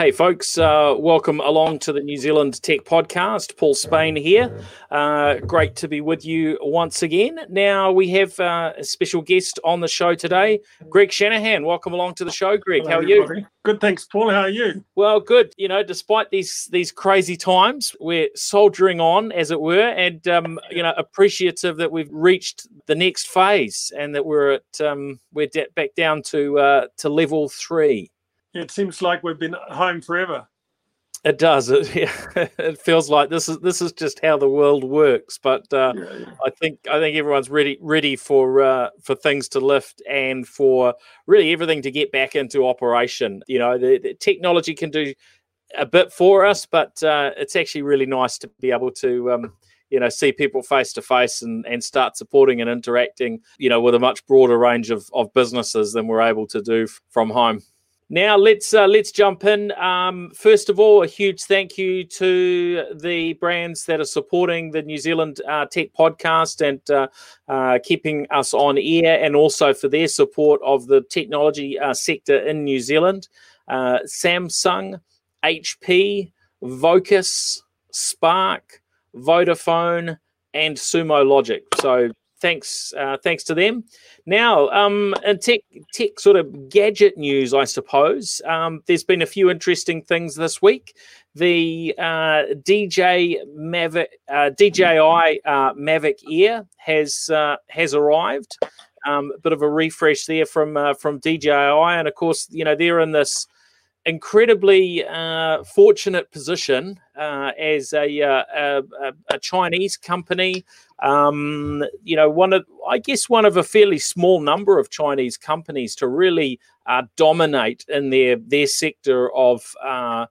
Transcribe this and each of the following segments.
Hey, folks. Uh, welcome along to the New Zealand Tech Podcast. Paul Spain here. Uh, great to be with you once again. Now, we have uh, a special guest on the show today, Greg Shanahan. Welcome along to the show, Greg. Hello, How are everybody. you? Good, thanks, Paul. How are you? Well, good. You know, despite these these crazy times, we're soldiering on, as it were, and, um, you know, appreciative that we've reached the next phase and that we're at, um, we're back down to, uh, to level three it seems like we've been home forever. It does. It, yeah, it feels like this is this is just how the world works. But uh, yeah, yeah. I think I think everyone's ready ready for uh, for things to lift and for really everything to get back into operation. You know, the, the technology can do a bit for us, but uh, it's actually really nice to be able to. Um, you know, see people face to face and and start supporting and interacting, you know, with a much broader range of, of businesses than we're able to do from home. Now let's uh, let's jump in. Um, first of all, a huge thank you to the brands that are supporting the New Zealand uh, Tech Podcast and uh, uh keeping us on air, and also for their support of the technology uh, sector in New Zealand. Uh, Samsung, HP, Vocus, Spark, Vodafone, and Sumo Logic. So thanks uh, thanks to them. Now, um, in tech tech sort of gadget news, I suppose um, there's been a few interesting things this week. The uh, DJ Mavic uh, DJI uh, Mavic Air has uh, has arrived. Um, a bit of a refresh there from uh, from DJI, and of course, you know they're in this incredibly uh, fortunate position uh, as a, uh, a, a, Chinese company. Um, you know, one of I guess one of a fairly small number of Chinese companies to really uh, dominate in their their sector of. Uh,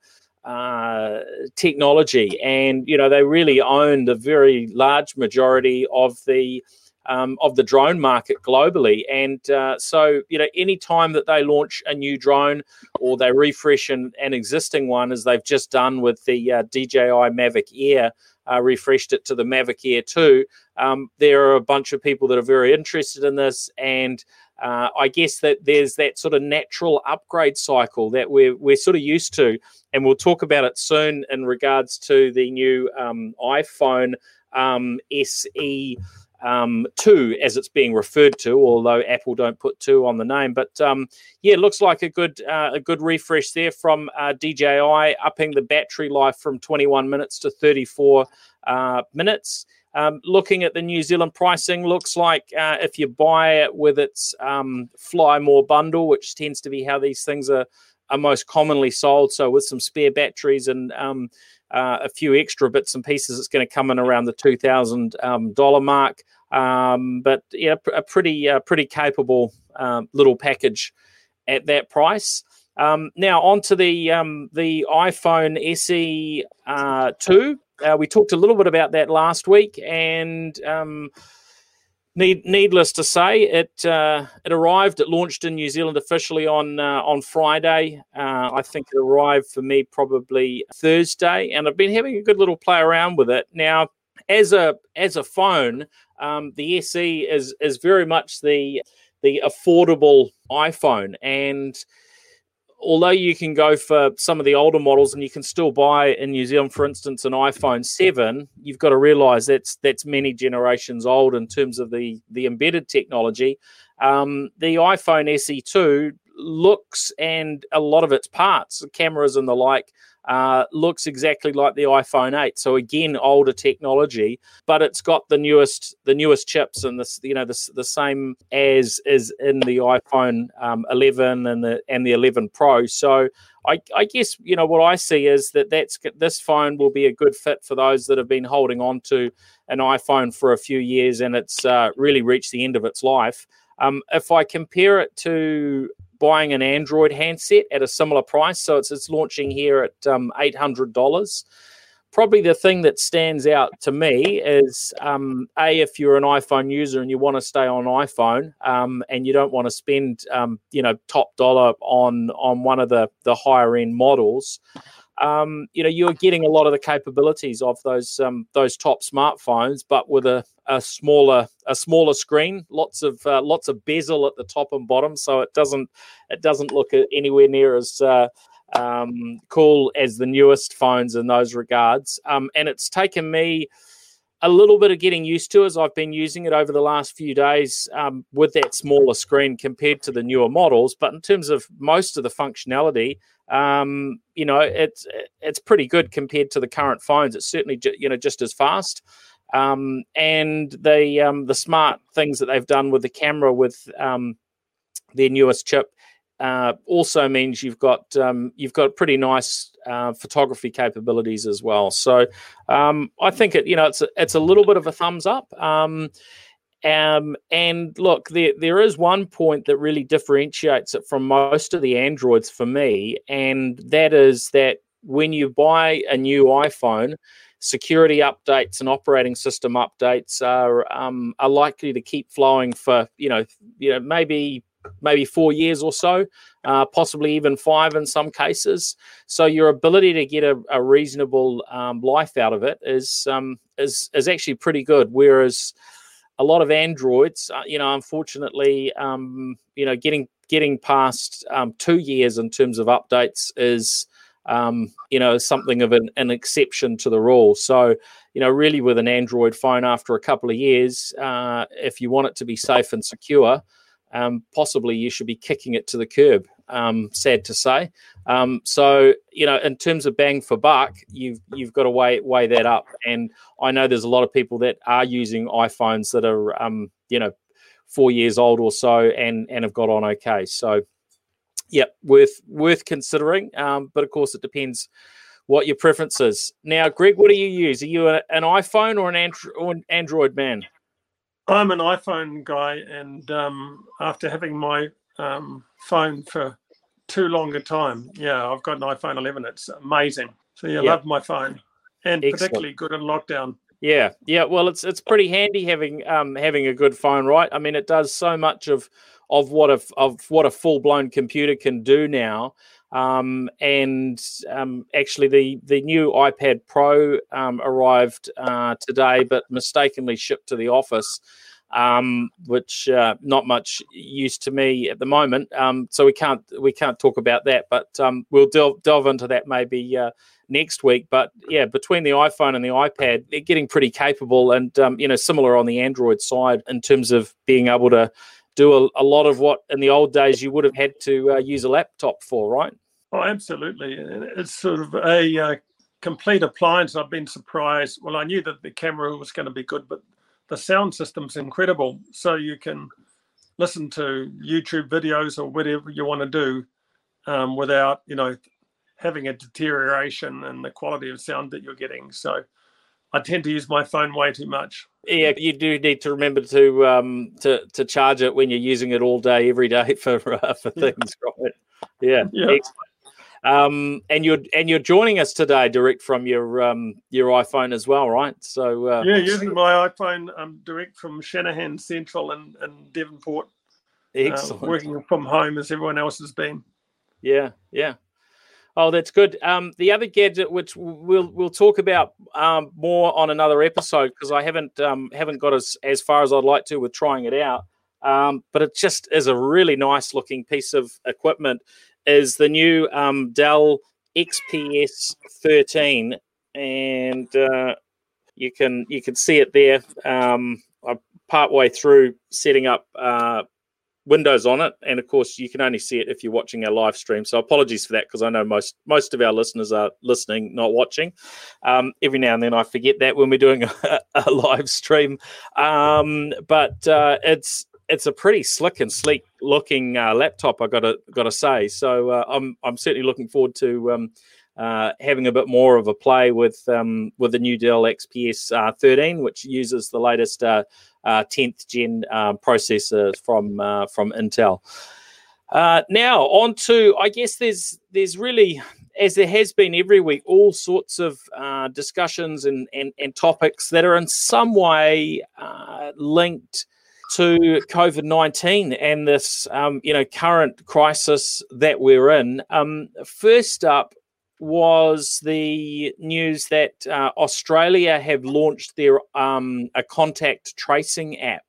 uh, technology, and you know they really own the very large majority of the um, of the drone market globally. And uh, so, you know, any time that they launch a new drone or they refresh an, an existing one, as they've just done with the uh, DJI Mavic Air, uh, refreshed it to the Mavic Air 2, um, there are a bunch of people that are very interested in this. And uh, I guess that there's that sort of natural upgrade cycle that we're, we're sort of used to. And we'll talk about it soon in regards to the new um, iPhone um, SE um, two, as it's being referred to, although Apple don't put two on the name. But um, yeah, looks like a good uh, a good refresh there from uh, DJI, upping the battery life from 21 minutes to 34 uh, minutes. Um, looking at the New Zealand pricing, looks like uh, if you buy it with its um, Fly More bundle, which tends to be how these things are are most commonly sold. So with some spare batteries and um, uh, a few extra bits and pieces, it's going to come in around the two thousand um, dollar mark. Um, but yeah, a pretty uh, pretty capable um, little package at that price. Um, now on to the um, the iPhone SE uh, two. Uh, we talked a little bit about that last week, and um, Need, needless to say, it uh, it arrived. It launched in New Zealand officially on uh, on Friday. Uh, I think it arrived for me probably Thursday, and I've been having a good little play around with it. Now, as a as a phone, um, the SE is is very much the the affordable iPhone, and although you can go for some of the older models and you can still buy in New Zealand, for instance, an iPhone 7, you've got to realize that's that's many generations old in terms of the, the embedded technology. Um, the iPhone SE2 looks and a lot of its parts, cameras and the like, uh, looks exactly like the iPhone 8. So again, older technology, but it's got the newest the newest chips and this you know the, the same as is in the iPhone um, 11 and the and the 11 Pro. So I, I, guess you know what I see is that that's this phone will be a good fit for those that have been holding on to an iPhone for a few years and it's uh, really reached the end of its life. Um, if I compare it to buying an Android handset at a similar price. So it's, it's launching here at um, $800. Probably the thing that stands out to me is um, A, if you're an iPhone user and you want to stay on iPhone um, and you don't want to spend, um, you know, top dollar on, on one of the, the higher end models, um, you know, you're getting a lot of the capabilities of those um, those top smartphones, but with a, a smaller a smaller screen, lots of uh, lots of bezel at the top and bottom, so it doesn't it doesn't look anywhere near as uh, um, cool as the newest phones in those regards. Um, and it's taken me a little bit of getting used to as I've been using it over the last few days um, with that smaller screen compared to the newer models. But in terms of most of the functionality, um, you know, it's it's pretty good compared to the current phones. It's certainly you know just as fast. Um, and the um, the smart things that they've done with the camera with um, their newest chip uh, also means you've got um, you've got pretty nice uh, photography capabilities as well. So um, I think it you know it's a, it's a little bit of a thumbs up. Um, um, and look, there there is one point that really differentiates it from most of the Androids for me, and that is that when you buy a new iPhone, security updates and operating system updates are um, are likely to keep flowing for you know you know maybe maybe four years or so, uh, possibly even five in some cases. So your ability to get a, a reasonable um, life out of it is um, is is actually pretty good. Whereas a lot of Androids, uh, you know, unfortunately, um, you know, getting getting past um, two years in terms of updates is um, you know, something of an, an, exception to the rule. So, you know, really with an Android phone after a couple of years, uh, if you want it to be safe and secure, um, possibly you should be kicking it to the curb. Um, sad to say. Um, so you know, in terms of bang for buck, you've you've got to weigh weigh that up. And I know there's a lot of people that are using iPhones that are um, you know four years old or so and and have got on okay. So yeah, worth worth considering. Um, but of course, it depends what your preference is. Now, Greg, what do you use? Are you a, an iPhone or an, Andro- or an Android man? I'm an iPhone guy, and um, after having my um, phone for too long a time, yeah, I've got an iPhone 11. It's amazing. So yeah, love my phone, and Excellent. particularly good in lockdown. Yeah, yeah. Well, it's it's pretty handy having um, having a good phone, right? I mean, it does so much of of what a of what a full blown computer can do now. Um, and um, actually, the the new iPad Pro um, arrived uh, today, but mistakenly shipped to the office, um, which uh, not much use to me at the moment. Um, so we can't we can't talk about that, but um, we'll delve delve into that maybe uh, next week. But yeah, between the iPhone and the iPad, they're getting pretty capable, and you know, similar on the Android side in terms of being able to do a, a, lot of what in the old days you would have had to uh, use a laptop for, right? Oh, absolutely. It's sort of a uh, complete appliance. I've been surprised. Well, I knew that the camera was going to be good, but the sound system's incredible. So you can listen to YouTube videos or whatever you want to do um, without, you know, having a deterioration in the quality of sound that you're getting. So I tend to use my phone way too much. Yeah, you do need to remember to um to to charge it when you're using it all day, every day for uh, for things, right? Yeah, yeah. Um, and you're and you're joining us today direct from your um your iPhone as well, right? So uh, yeah, using my iPhone um direct from Shanahan Central and in, in Devonport. Uh, Excellent. Uh, working from home as everyone else has been. Yeah, yeah. Oh, that's good. Um, the other gadget, which we'll we'll talk about um, more on another episode, because I haven't um, haven't got as as far as I'd like to with trying it out. Um, but it just is a really nice looking piece of equipment. Is the new um, Dell XPS 13, and uh, you can you can see it there. Um, I'm partway through setting up uh, Windows on it, and of course you can only see it if you're watching our live stream. So apologies for that because I know most most of our listeners are listening, not watching. Um, every now and then I forget that when we're doing a, a live stream, um, but uh, it's it's a pretty slick and sleek looking uh, laptop. I got to got to say. So uh, I'm I'm certainly looking forward to. Um, uh, having a bit more of a play with um, with the new Dell XPS uh, 13, which uses the latest uh, 10th uh, gen um, from uh, from Intel. Uh, now on to I guess there's there's really as there has been every week all sorts of discussions and, and, and topics that are in some way linked to COVID nineteen and this um, you know current crisis that we're in. Um, first up, was the news that uh, Australia have launched their um, a contact tracing app,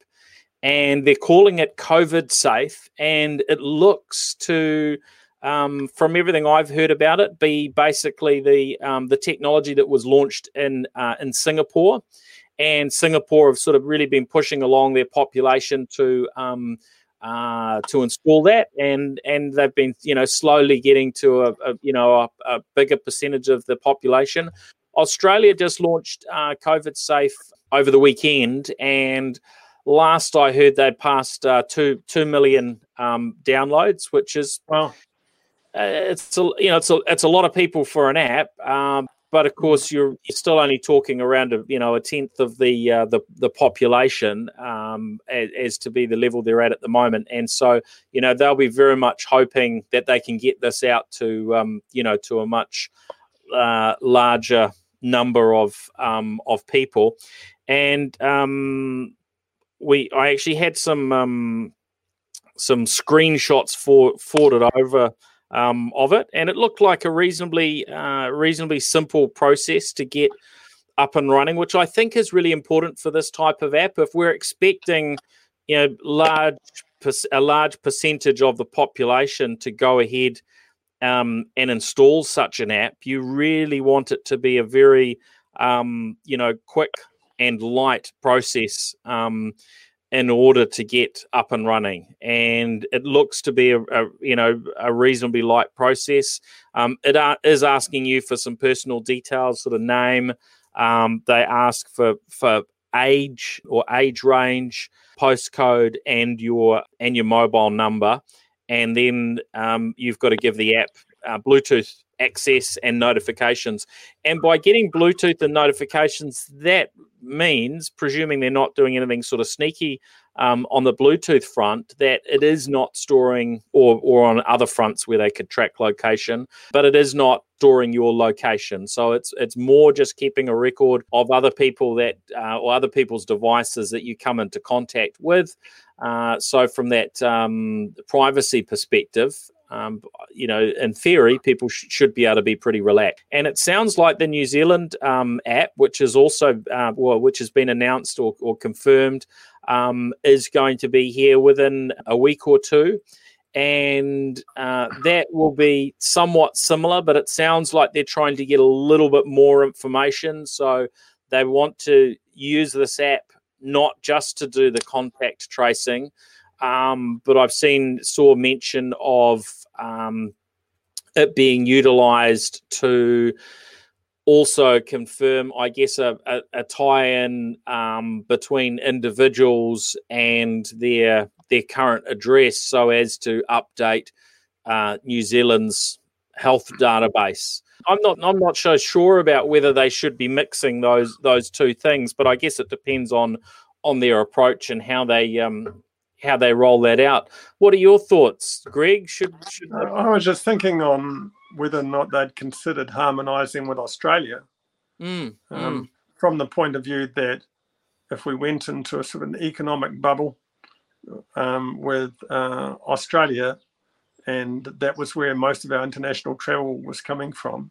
and they're calling it COVID Safe, and it looks to um, from everything I've heard about it, be basically the um, the technology that was launched in uh, in Singapore, and Singapore have sort of really been pushing along their population to um, uh, to install that, and and they've been you know slowly getting to a, a you know a, a, bigger percentage of the population. Australia just launched uh, COVID Safe over the weekend, and last I heard they'd passed uh, two two million um, downloads, which is well, uh, it's a, you know it's a it's a lot of people for an app. Um, but of course you're, you're still only talking around a you know a tenth of the uh, the the population um, as, as, to be the level they're at at the moment, and so you know they'll be very much hoping that they can get this out to um, you know to a much uh, larger number of um, of people, and um, we I actually had some um, some screenshots for forwarded over um, of it, and it looked like a reasonably uh, reasonably simple process to get up and running, which I think is really important for this type of app. If we're expecting, you know, large a large percentage of the population to go ahead um, and install such an app, you really want it to be a very, um, you know, quick and light process. Um, in order to get up and running. And it looks to be a, a you know a reasonably light process. Um, it is asking you for some personal details, sort of name. Um, they ask for for age or age range, postcode, and your and your mobile number, and then um, you've got to give the app uh, Bluetooth access and notifications. And by getting Bluetooth and notifications, that means, presuming they're not doing anything sort of sneaky um, on the Bluetooth front, that it is not storing, or, or on other fronts where they could track location, but it is not storing your location. So it's it's more just keeping a record of other people that uh, or other people's devices that you come into contact with. Uh, so from that um, privacy perspective, um, you know, in theory, people sh- should be able to be pretty relaxed. And it sounds like the New Zealand um, app, which is also, uh, well, which has been announced or, or confirmed, um, is going to be here within a week or two. And uh, that will be somewhat similar, but it sounds like they're trying to get a little bit more information. So they want to use this app not just to do the contact tracing, um, but I've seen saw mention of um, it being utilized to also confirm, I guess, a, a, a tie-in um, between individuals and their their current address, so as to update uh, New Zealand's health database. I'm not I'm not so sure about whether they should be mixing those those two things, but I guess it depends on on their approach and how they um, how they roll that out. What are your thoughts, Greg? Should, should I was just thinking on whether or not they'd considered harmonising with Australia, mm, um, mm. from the point of view that if we went into a sort of an economic bubble um, with uh, Australia, and that was where most of our international travel was coming from.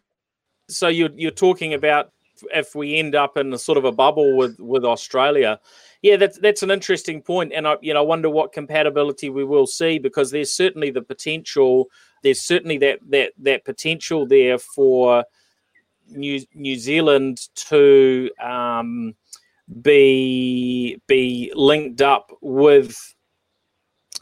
So you're you're talking about if we end up in a sort of a bubble with with Australia yeah, that's that's an interesting point, and I you know wonder what compatibility we will see because there's certainly the potential. There's certainly that that that potential there for New New Zealand to um, be be linked up with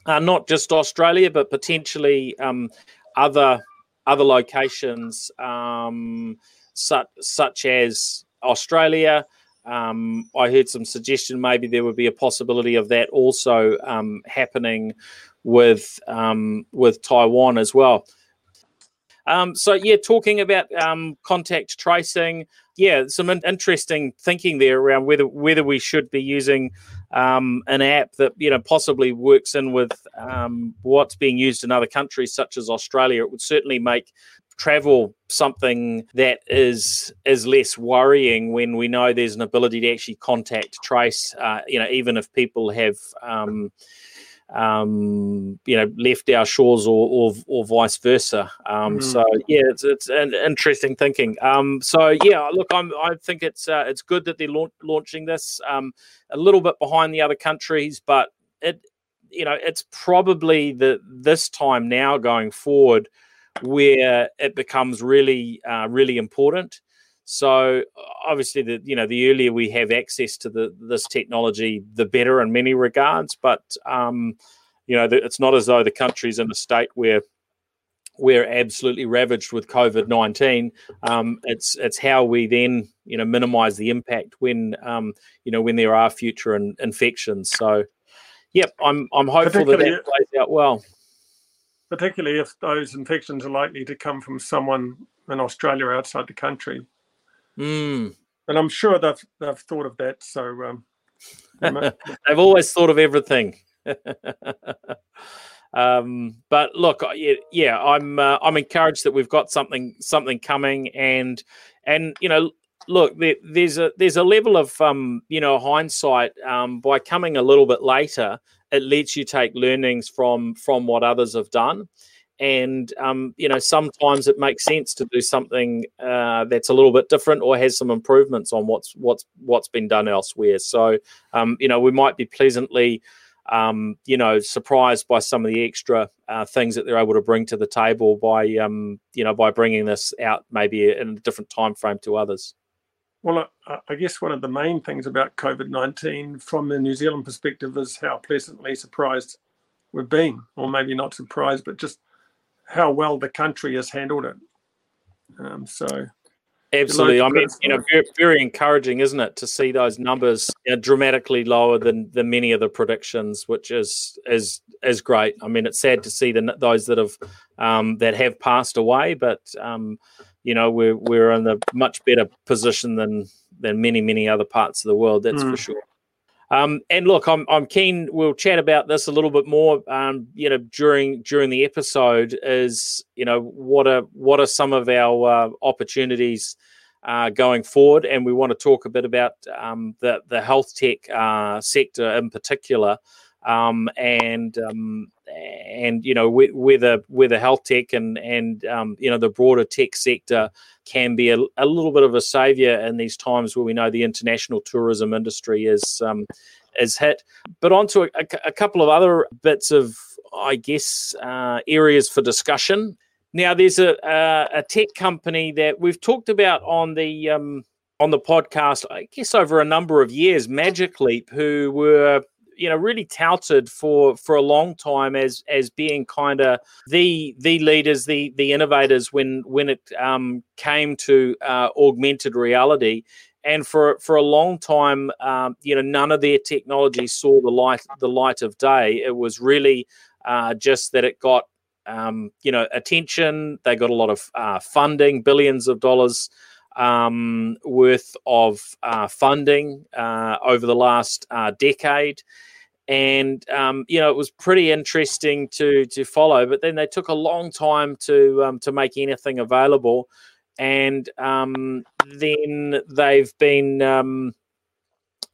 uh, not just Australia, but potentially um, other other locations um, such such as Australia, um, I heard some suggestion maybe there would be a possibility of that also um, happening with um, with Taiwan as well. Um, so yeah, talking about um, contact tracing, yeah, some in- interesting thinking there around whether whether we should be using um, an app that you know possibly works in with what's being used in other countries such as Australia. It would certainly make travel something that is is less worrying when we know there's an ability to actually contact trace uh, you know even if people have um, um, you know, left our shores or or, or vice versa. Um, mm. So yeah, it's it's an interesting thinking. Um, so yeah, look, I'm I think it's uh, it's good that they're la- launching this um, a little bit behind the other countries, but it you know it's probably the this time now going forward where it becomes really uh, really important. So obviously, the you know the earlier we have access to the this technology, the better in many regards. But um, you know, the, it's not as though the country's in a state where we're absolutely ravaged with COVID nineteen. Um, it's it's how we then you know minimise the impact when um, you know when there are future in, infections. So, yep, I'm I'm hopeful that that plays out well. Particularly if those infections are likely to come from someone in Australia or outside the country. Mm. And I'm sure they've they've thought of that. So um, they've always thought of everything. um, but look, yeah, yeah I'm uh, I'm encouraged that we've got something something coming, and and you know, look, there, there's a there's a level of um, you know hindsight um, by coming a little bit later. It lets you take learnings from from what others have done and um, you know sometimes it makes sense to do something uh, that's a little bit different or has some improvements on what's what's what's been done elsewhere. So um, you know we might be pleasantly um, you know surprised by some of the extra uh, things that they're able to bring to the table by um, you know by bringing this out maybe in a different time frame to others. Well, I guess one of the main things about COVID nineteen from the New Zealand perspective is how pleasantly surprised we've been, or maybe not surprised, but just how well the country has handled it. Um, so absolutely, I mean, you know, very, very, encouraging, isn't it, to see those numbers dramatically lower than than many of the predictions, which is is is great. I mean, it's sad to see the those that have um, that have passed away, but um, you know, we're we're in a much better position than than many many other parts of the world. That's mm. for sure. Um, and look, I'm I'm keen. We'll chat about this a little bit more. Um, you know, during during the episode, is you know what are what are some of our uh, opportunities uh, going forward, and we want to talk a bit about um, the the health tech uh, sector in particular, um, and um, and you know whether whether health tech and and um, you know the broader tech sector can be a, a, little bit of a savior in these times where we know the international tourism industry is um, is hit. But onto a, a, couple of other bits of, I guess, uh, areas for discussion. Now, there's a, a, a, tech company that we've talked about on the um, on the podcast, I guess, over a number of years, Magic Leap, who were you know really touted for for a long time as as being kind of the the leaders the the innovators when when it um, came to uh, augmented reality. And for for a long time um, you know none of their technology saw the light the light of day. It was really uh, just that it got um, you know attention. They got a lot of uh, funding billions of dollars um, worth of uh, funding uh, over the last uh, decade. And um, you know it was pretty interesting to to follow, but then they took a long time to um, to make anything available, and um, then they've been um,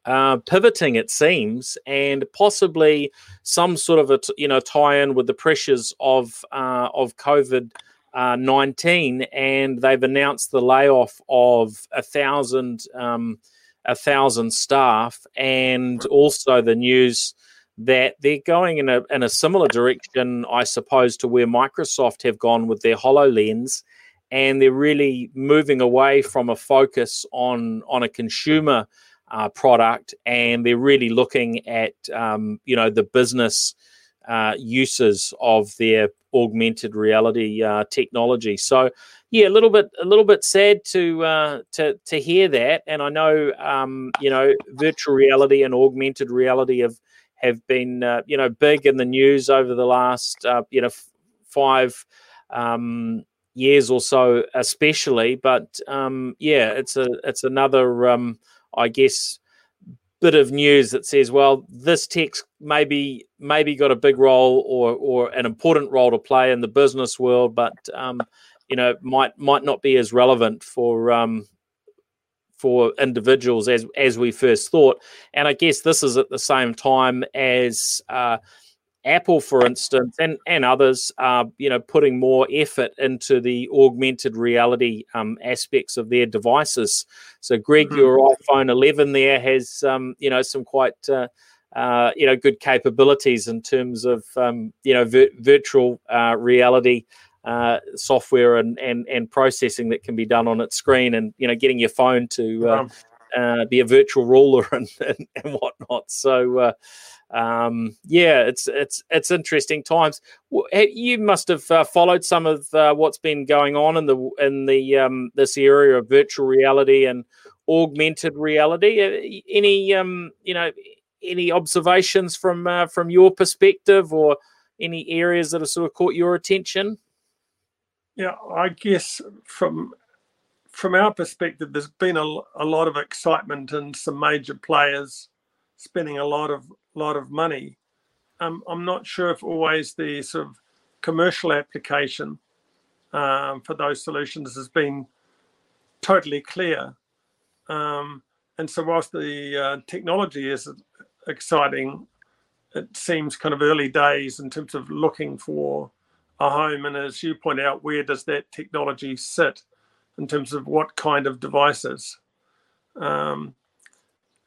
uh, pivoting, it seems, and possibly some sort of a you know tie-in with the pressures of uh, of COVID uh, 19, and they've announced the layoff of a thousand um, a thousand staff, and also the news that they're going in a in a similar direction, I suppose, to where Microsoft have gone with their Hololens, and they're really moving away from a focus on on a consumer uh, product, and they're really looking at um, you know the business uh, uses of their augmented reality uh, technology. So yeah, a little bit a little bit sad to uh, to to hear that. And I know um, you know virtual reality and augmented reality have have been uh, you know big in the news over the last uh, you know f- five um, years or so, especially. But um, yeah, it's a it's another um, I guess bit of news that says, well, this text maybe maybe got a big role or or an important role to play in the business world, but um, you know might might not be as relevant for um, for individuals as as we first thought. And I guess this is at the same time as uh, Apple, for instance, and and others are you know putting more effort into the augmented reality um, aspects of their devices. So, Greg, mm-hmm. your iPhone 11 there has um, you know some quite uh, uh, you know good capabilities in terms of um, you know vir- virtual uh, reality. Uh, software and, and and processing that can be done on its screen, and you know, getting your phone to uh, uh, be a virtual ruler and, and, and whatnot. So, uh, um, yeah, it's it's it's interesting times. You must have uh, followed some of uh, what's been going on in the in the um, this area of virtual reality and augmented reality. Uh, any um, you know any observations from uh, from your perspective or any areas that have sort of caught your attention? Yeah, I guess from from our perspective, there's been a, a lot of excitement and some major players spending a lot of lot of money. Um, I'm not sure if always the sort of commercial application um, for those solutions has been totally clear. Um, and so, whilst the uh, technology is exciting, it seems kind of early days in terms of looking for a home. And as you point out, where does that technology sit in terms of what kind of devices? Um,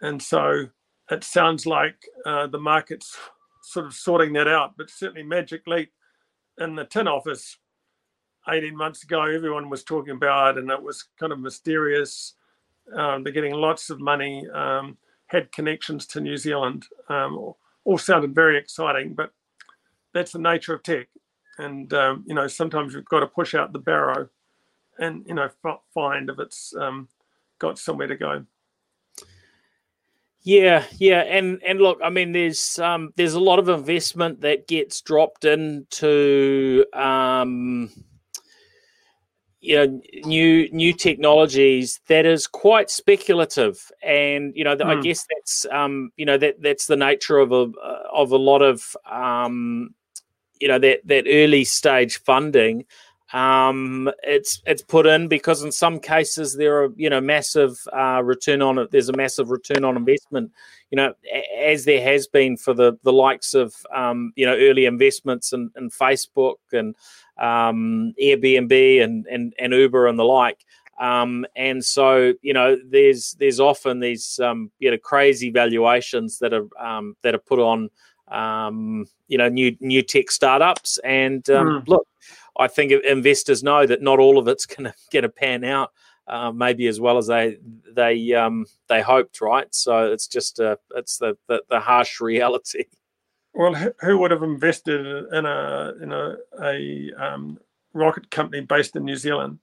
and so, it sounds like uh, the market's sort of sorting that out. But certainly, Magic Leap in the tin office 18 months ago, everyone was talking about and it was kind of mysterious. Um, they're getting lots of money, um, had connections to New Zealand, um, all, all, sounded very exciting, but that's the nature of tech. And, um, you know, sometimes you've got to push out the barrow and, you know, find if it's um, got somewhere to go. Yeah, yeah, and and look, I mean, there's um, there's a lot of investment that gets dropped into um, you know new new technologies that is quite speculative, and you know, mm. I hmm. guess that's um, you know that that's the nature of a of a lot of um, you know that that early stage funding um, it's it's put in because in some cases there are you know massive uh, return on it. There's a massive return on investment, you know, as there has been for the the likes of um, you know early investments in, in Facebook and um, Airbnb and, and and Uber and the like. Um, and so you know there's there's often these um, you know crazy valuations that are um, that are put on um, you know new new tech startups and um, mm. look I think investors know that not all of it's going to get a pan out, uh, maybe as well as they they um, they hoped, right? So it's just a, it's the, the, the harsh reality. Well, who would have invested in a in a, a um, rocket company based in New Zealand?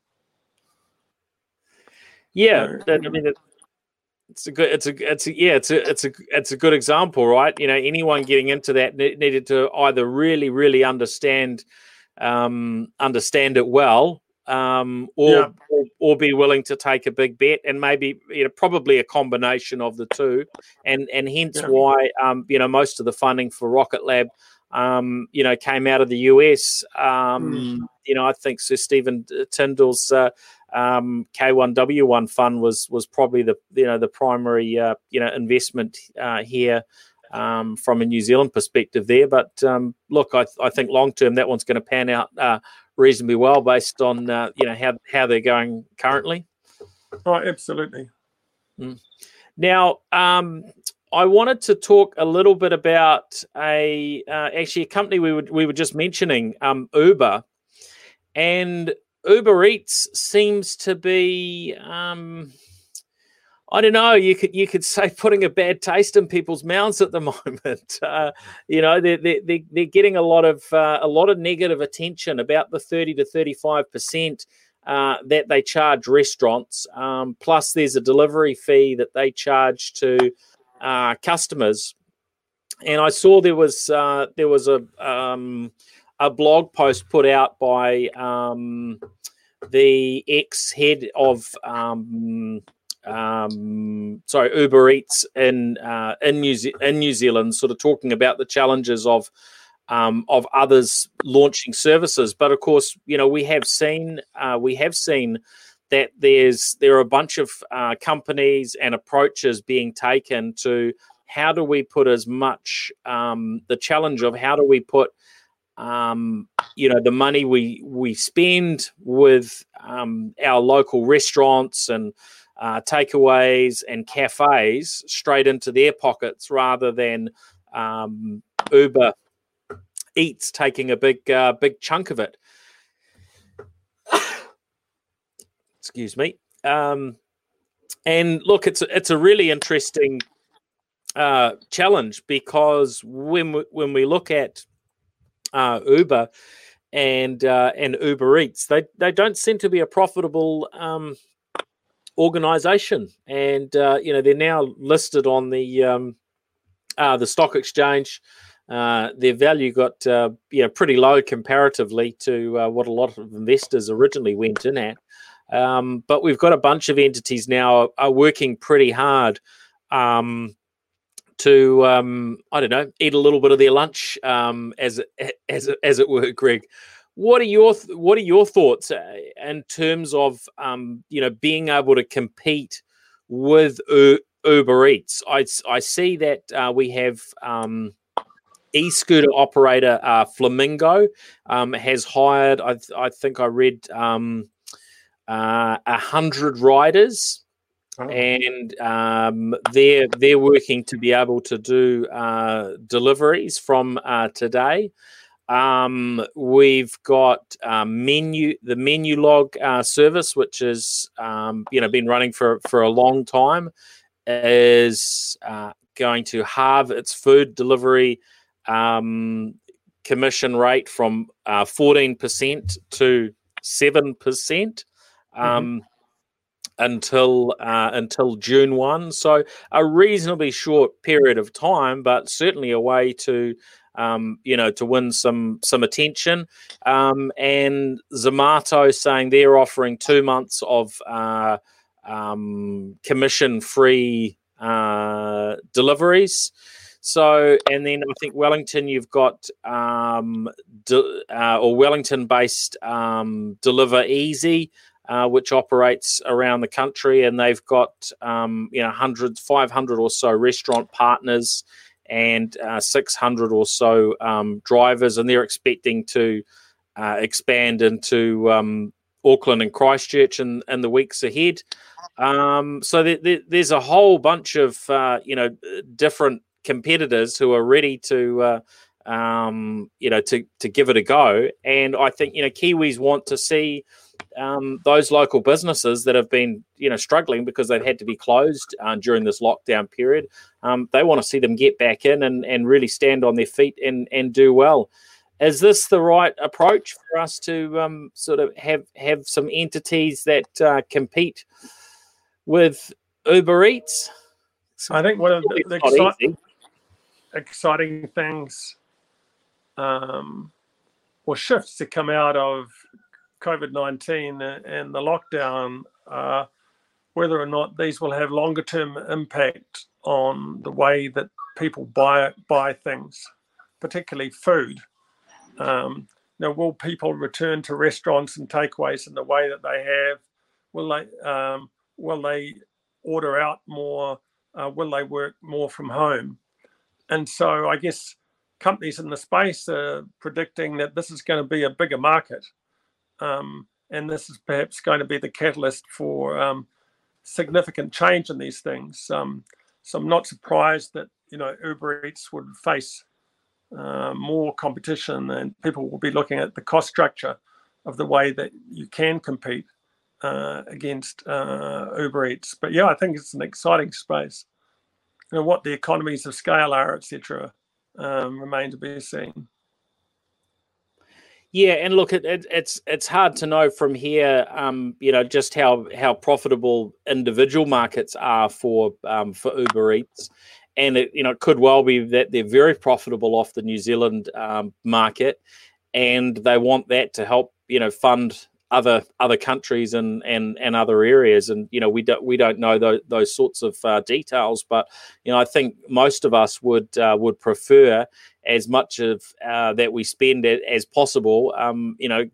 Yeah, I mean, it, it's a good, it's a, it's a, yeah, it's a, it's a, it's a good example, right? You know, anyone getting into that needed to either really, really understand um, understand it well, um, or, yeah. or, or be willing to take a big bet, and maybe you know probably a combination of the two, and and hence yeah. why um, you know most of the funding for Rocket Lab. Um, you know, came out of the US. Um, mm. You know, I think Sir Stephen Tindall's uh, um, K1W1 fund was was probably the you know the primary uh, you know investment uh, here um, from a New Zealand perspective there. But um, look, I, I, think long term that one's going to pan out uh, reasonably well based on uh, you know how how they're going currently. Oh, absolutely. Mm. Now, um, I wanted to talk a little bit about a uh, actually a company we were we were just mentioning, um, Uber, and Uber Eats seems to be um, I don't know. You could you could say putting a bad taste in people's mouths at the moment. Uh, you know, they're, they're they're getting a lot of uh, a lot of negative attention about the thirty to thirty five percent uh, that they charge restaurants. Um, plus, there's a delivery fee that they charge to uh, customers. And I saw there was uh, there was a um, a blog post put out by um, the ex head of um, sorry, Uber Eats in uh, in New Ze- in New Zealand, sort of talking about the challenges of um, of others launching services. But of course, you know, we have seen uh, we have seen that there's there are a bunch of uh, companies and approaches being taken to how do we put as much um, the challenge of how do we put um, you know the money we we spend with um, our local restaurants and uh, takeaways and cafes straight into their pockets rather than um, Uber Eats taking a big uh, big chunk of it. Excuse me. Um, and look, it's it's a really interesting uh, challenge because when we, when we look at uh, Uber and uh, and Uber Eats, they they don't seem to be a profitable um, organization, and uh, you know they're now listed on the um, uh, the stock exchange. Uh, their value got uh, you know pretty low comparatively to uh, what a lot of investors originally went in at. Um, but we've got a bunch of entities now are working pretty hard um, to um, I don't know eat a little bit of their lunch um, as as as it were, Greg. What are your what are your thoughts uh, in terms of um, you know being able to compete with Uber Eats? I, I see that uh, we have um, e-scooter operator uh, Flamingo um, has hired. I, I think I read um, uh, a hundred riders Oh. And um, they're they're working to be able to do uh, deliveries from uh, today. Um, we've got um, menu the Menulog uh, service, which is um, you know been running for for a long time, is uh, going to halve its food delivery um, commission rate from uh, fourteen percent to seven percent. Mm-hmm. Um, until uh, until June one. So a reasonably short period of time, but certainly a way to um, you know to win some some attention. Um, and Zomato saying they're offering two months of uh, um, commission free uh, deliveries. So, and then I think Wellington, you've got um, de, uh, or Wellington based um, Deliver Easy, uh, which operates around the country, and they've got um, you know hundreds, five hundred or so restaurant partners, and uh, six hundred or so um, drivers, and they're expecting to uh, expand into um, Auckland and Christchurch in, in the weeks ahead. Um, so there, there, there's a whole bunch of uh, you know different competitors who are ready to uh, um, you know to to give it a go, and I think you know Kiwis want to see um, those local businesses that have been you know struggling because they've had to be closed uh, during this lockdown period um, they want to see them get back in and, and really stand on their feet and and do well. Is this the right approach for us to um, sort of have have some entities that uh, compete with uber eats? So i think one of the, the exciting, exciting things um, or shifts to come out of COVID 19 and the lockdown, uh, whether or not these will have longer term impact on the way that people buy buy things, particularly food. Um, now, will people return to restaurants and takeaways in the way that they have? Will they um, will they order out more? Uh, will they work more from home? And so, I guess companies in the space are predicting that this is going to be a bigger market um, and this is perhaps going to be the catalyst for um, significant change in these things. Um, so I'm not surprised that you know Uber Eats would face uh, more competition, and people will be looking at the cost structure of the way that you can compete uh, against uh, Uber Eats. But yeah, I think it's an exciting space. You know what the economies of scale are, etc., um, remain to be seen. Yeah, and look, it, it, it's it's hard to know from here, um, you know, just how how profitable individual markets are for um, for Uber Eats, and it you know it could well be that they're very profitable off the New Zealand um, market, and they want that to help you know fund other other countries and and and other areas. And you know we don't we don't know those, those sorts of uh, details but you know I think most of us would uh, would prefer as much of uh, that we spend as possible um, you know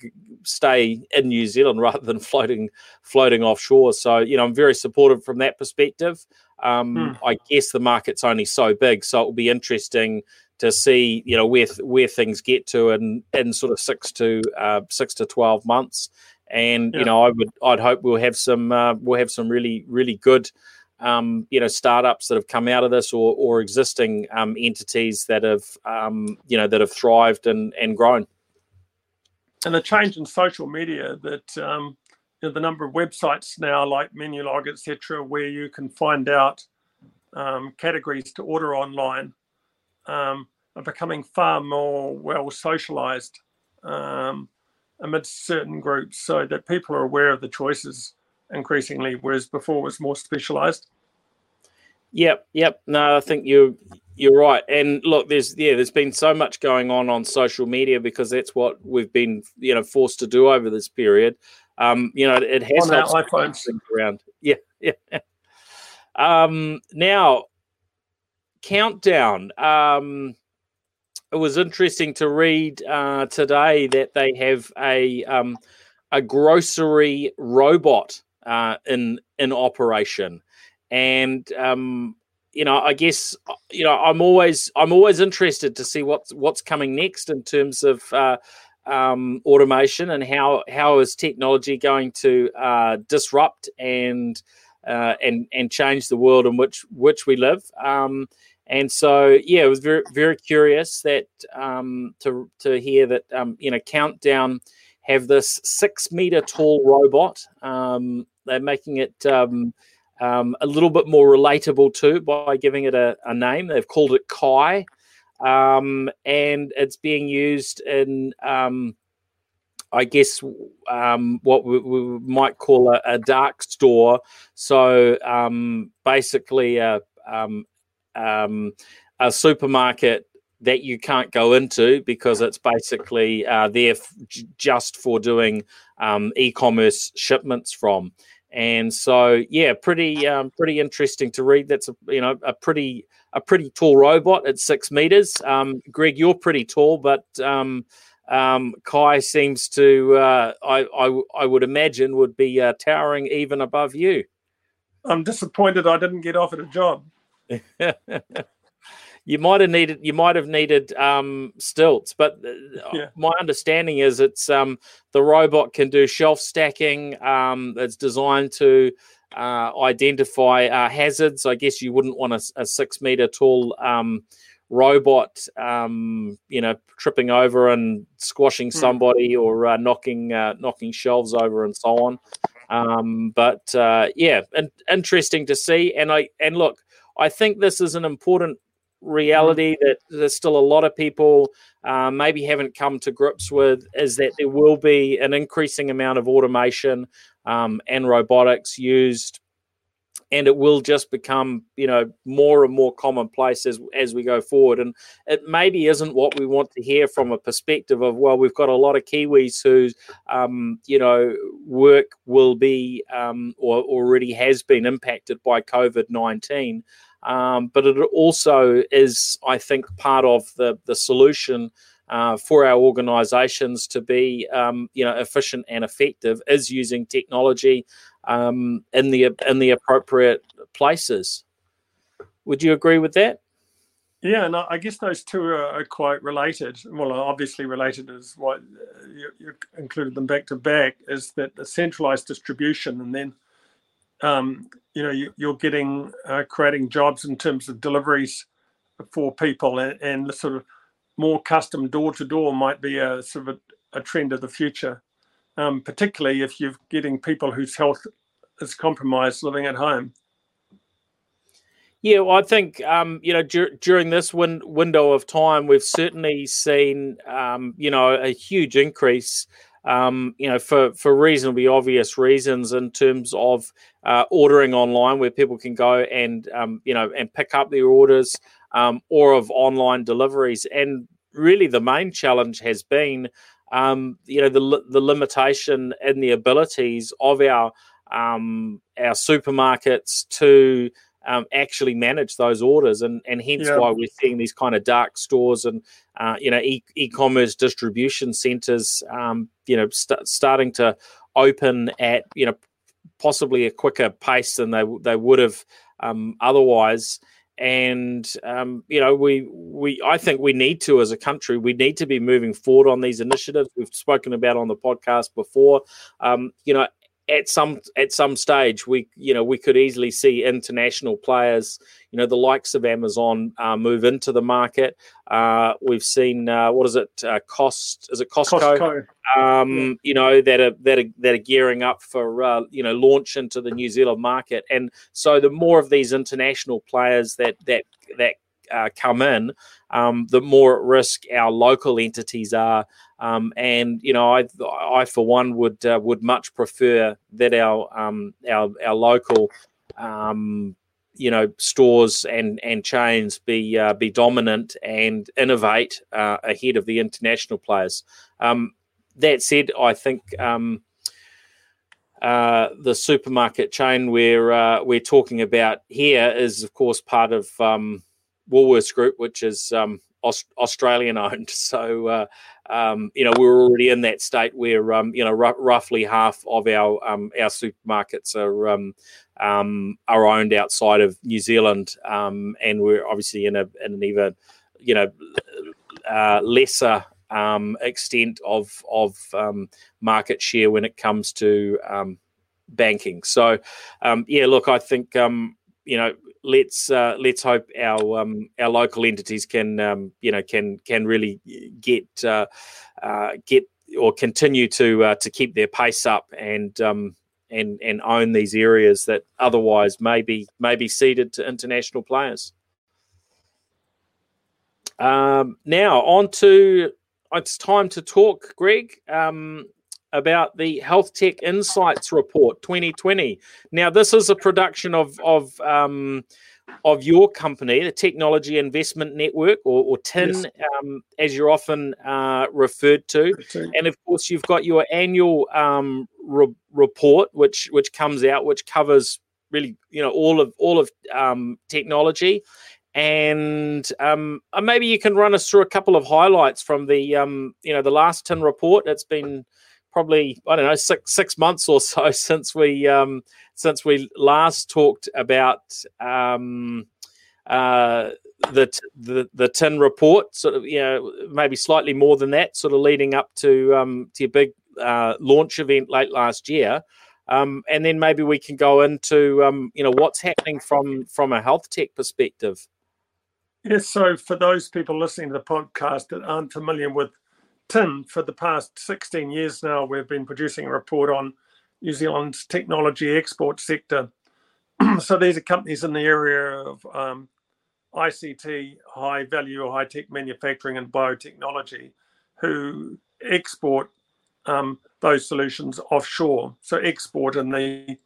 stay in New Zealand rather than floating floating offshore. So you know I'm very supportive from that perspective. Um, hmm. I guess the market's only so big so it will be interesting to see you know where where things get to in in sort of six to uh, six to twelve months. And yeah. you know, I would I'd hope we'll have some uh, we'll have some really really good um, you know startups that have come out of this or or existing um, entities that have um, you know that have thrived and and grown. And the change in social media that um, you know, the number of websites now like Menulog etc. where you can find out um, categories to order online um, are becoming far more well socialized um, amidst certain groups so that people are aware of the choices increasingly, whereas before it was more specialized. Yep, yep. No, I think you're you're right. And look, there's yeah, there's been so much going on on social media because that's what we've been you know forced to do over this period. Um, you know, it, has on helped iPhones around. Yeah, yeah. Um, now countdown. Um, it was interesting to read uh, today that they have a um, a grocery robot uh, in in operation, and um, you know, I guess you know, I'm always I'm always interested to see what's what's coming next in terms of. Uh, um, automation and how how is technology going to uh, disrupt and uh, and and change the world in which which we live. Um, and so, yeah, it was very very curious that um, to to hear that um, you know Countdown have this six meter tall robot. Um, they're making it um, um, a little bit more relatable too by giving it a, a name. They've called it Kai, um, and it's being used in I guess um, what we, we, might call a, a, dark store. So um, basically, a, um, a supermarket that you can't go into because it's basically uh, there f- just for doing um, e-commerce shipments from. And so, yeah, pretty um, pretty interesting to read. That's a you know a pretty a pretty tall robot at six meters. Um, Greg, you're pretty tall, but um, um, Kai seems to, uh, I, I, I, would imagine, would be uh, towering even above you. I'm disappointed I didn't get offered a job. You might have needed, you might have needed um, stilts, but uh, yeah. my understanding is it's um, the robot can do shelf stacking. Um, it's designed to uh, identify uh, hazards. I guess you wouldn't want a, a six meter tall um, robot, um, you know, tripping over and squashing hmm. somebody or uh, knocking uh, knocking shelves over and so on. Um, but uh, yeah, and interesting to see. And I and look, I think this is an important reality hmm. that there's still a lot of people uh, maybe haven't come to grips with is that there will be an increasing amount of automation um, and robotics used and it will just become you know more and more commonplace as as we go forward and it maybe isn't what we want to hear from a perspective of well we've got a lot of kiwis whose um, you know work will be um, or already has been impacted by covid-19 um, but it also is i think part of the the solution uh, for our organizations to be um, you know efficient and effective is using technology um, in the in the appropriate places. Would you agree with that? Yeah, and I guess those two are, quite related. Well, obviously related is what you, you, included them back to back. Is that the centralized distribution, and then um, you know you, are getting uh, creating jobs in terms of deliveries for people, and, and sort of more custom door to door might be a sort of a, a trend of the future um, particularly if you're getting people whose health is compromised living at home. Yeah, well, I think um, you know dur- during this win- window of time, we've certainly seen um, you know a huge increase. Um, you know, for for reasonably obvious reasons in terms of uh, ordering online, where people can go and um, you know and pick up their orders, um, or of online deliveries. And really, the main challenge has been um, you know the the limitation in the abilities of our um, our supermarkets to um, actually manage those orders, and and hence yeah. why we're seeing these kind of dark stores and uh, you know e- e-commerce distribution centers, um, you know, st- starting to open at you know possibly a quicker pace than they they would have um, otherwise. And um, you know, we we I think we need to as a country, we need to be moving forward on these initiatives. We've spoken about on the podcast before. Um, you know, at some at some stage we you know we could easily see international players you know the likes of amazon uh, move into the market uh, we've seen uh, what is it uh, cost is it costco, costco. Um, yeah. you know that are that are that are gearing up for uh, you know launch into the new zealand market and so the more of these international players that that that uh, come in, um, the more at risk our local entities are. Um, and you know, I, I for one would uh, would much prefer that our um, our our local um, you know stores and and chains be uh, be dominant and innovate uh, ahead of the international players. Um, that said, I think um, uh, the supermarket chain we're uh, we're talking about here is, of course, part of um, Woolworths Group, which is um, Aust- Australian owned. So, uh, um, you know, we're already in that state where, um, you know, r- roughly half of our um, our supermarkets are um, um, are owned outside of New Zealand, um, and we're obviously in a in an even, you know, uh, lesser extent of of market share when it comes to banking. So, yeah, look, I think you know let's uh, let's hope our um, our local entities can um, you know can can really get uh, uh, get or continue to uh, to keep their pace up and um, and and own these areas that otherwise may be may be ceded to international players. Um, now on to it's time to talk, Greg. Um, about the Health Tech Insights Report 2020. Now, this is a production of of um, of your company, the Technology Investment Network, or, or TIN, yes. um, as you're often uh, referred to. And of course, you've got your annual um, re- report, which which comes out, which covers really, you know, all of all of um, technology. And um, uh, maybe you can run us through a couple of highlights from the, um, you know, the last TIN report. It's been probably I don't know six six months or so since we um, since we last talked about um, uh, the, the the tin report. Sort of you know maybe slightly more than that. Sort of leading up to um, to your big uh, launch event late last year. Um, and then maybe we can go into um, you know what's happening from from a health tech perspective. Yes, so for those people listening to the podcast that aren't familiar with Tin, for the past 16 years now, we've been producing a report on New Zealand's technology export sector. so these are companies in the area of um, ICT, high value, high tech manufacturing, and biotechnology who export um, those solutions offshore. So export in the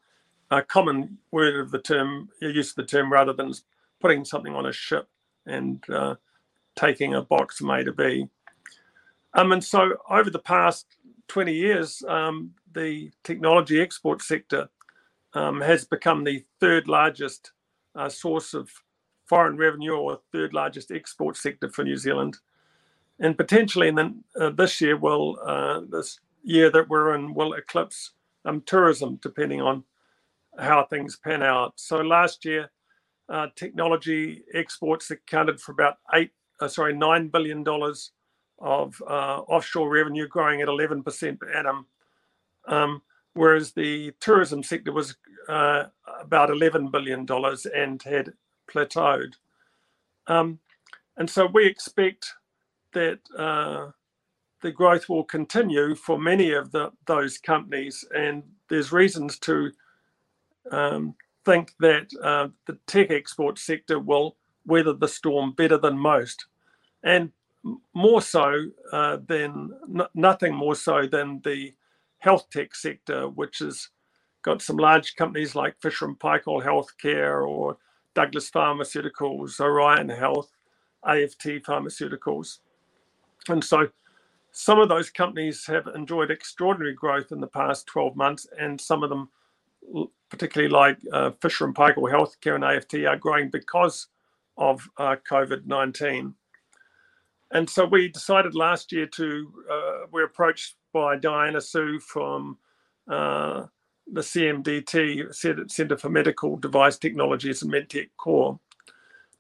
uh, common word of the term, use of the term, rather than putting something on a ship and uh, taking a box from A to B. Um, and so over the past 20 years, um, the technology export sector um, has become the third largest uh, source of foreign revenue or third largest export sector for New Zealand. And potentially in the, uh, this year will, uh, this year that we're in will eclipse um, tourism depending on how things pan out. So last year, uh, technology exports accounted for about eight, uh, sorry, $9 billion of uh, offshore revenue growing at 11% per annum, um, whereas the tourism sector was uh, about $11 billion and had plateaued. Um, and so we expect that uh, the growth will continue for many of the, those companies, and there's reasons to um, think that uh, the tech export sector will weather the storm better than most. And more so uh, than n- nothing more so than the health tech sector, which has got some large companies like Fisher and Paykel Healthcare or Douglas Pharmaceuticals, Orion Health, AFT Pharmaceuticals. And so some of those companies have enjoyed extraordinary growth in the past 12 months, and some of them, particularly like uh, Fisher and Paykel Healthcare and AFT, are growing because of uh, COVID 19. And so we decided last year to, uh, we're approached by Diana Siew from uh, the CMDT, Centre for Medical Device Technologies and MedTech Core,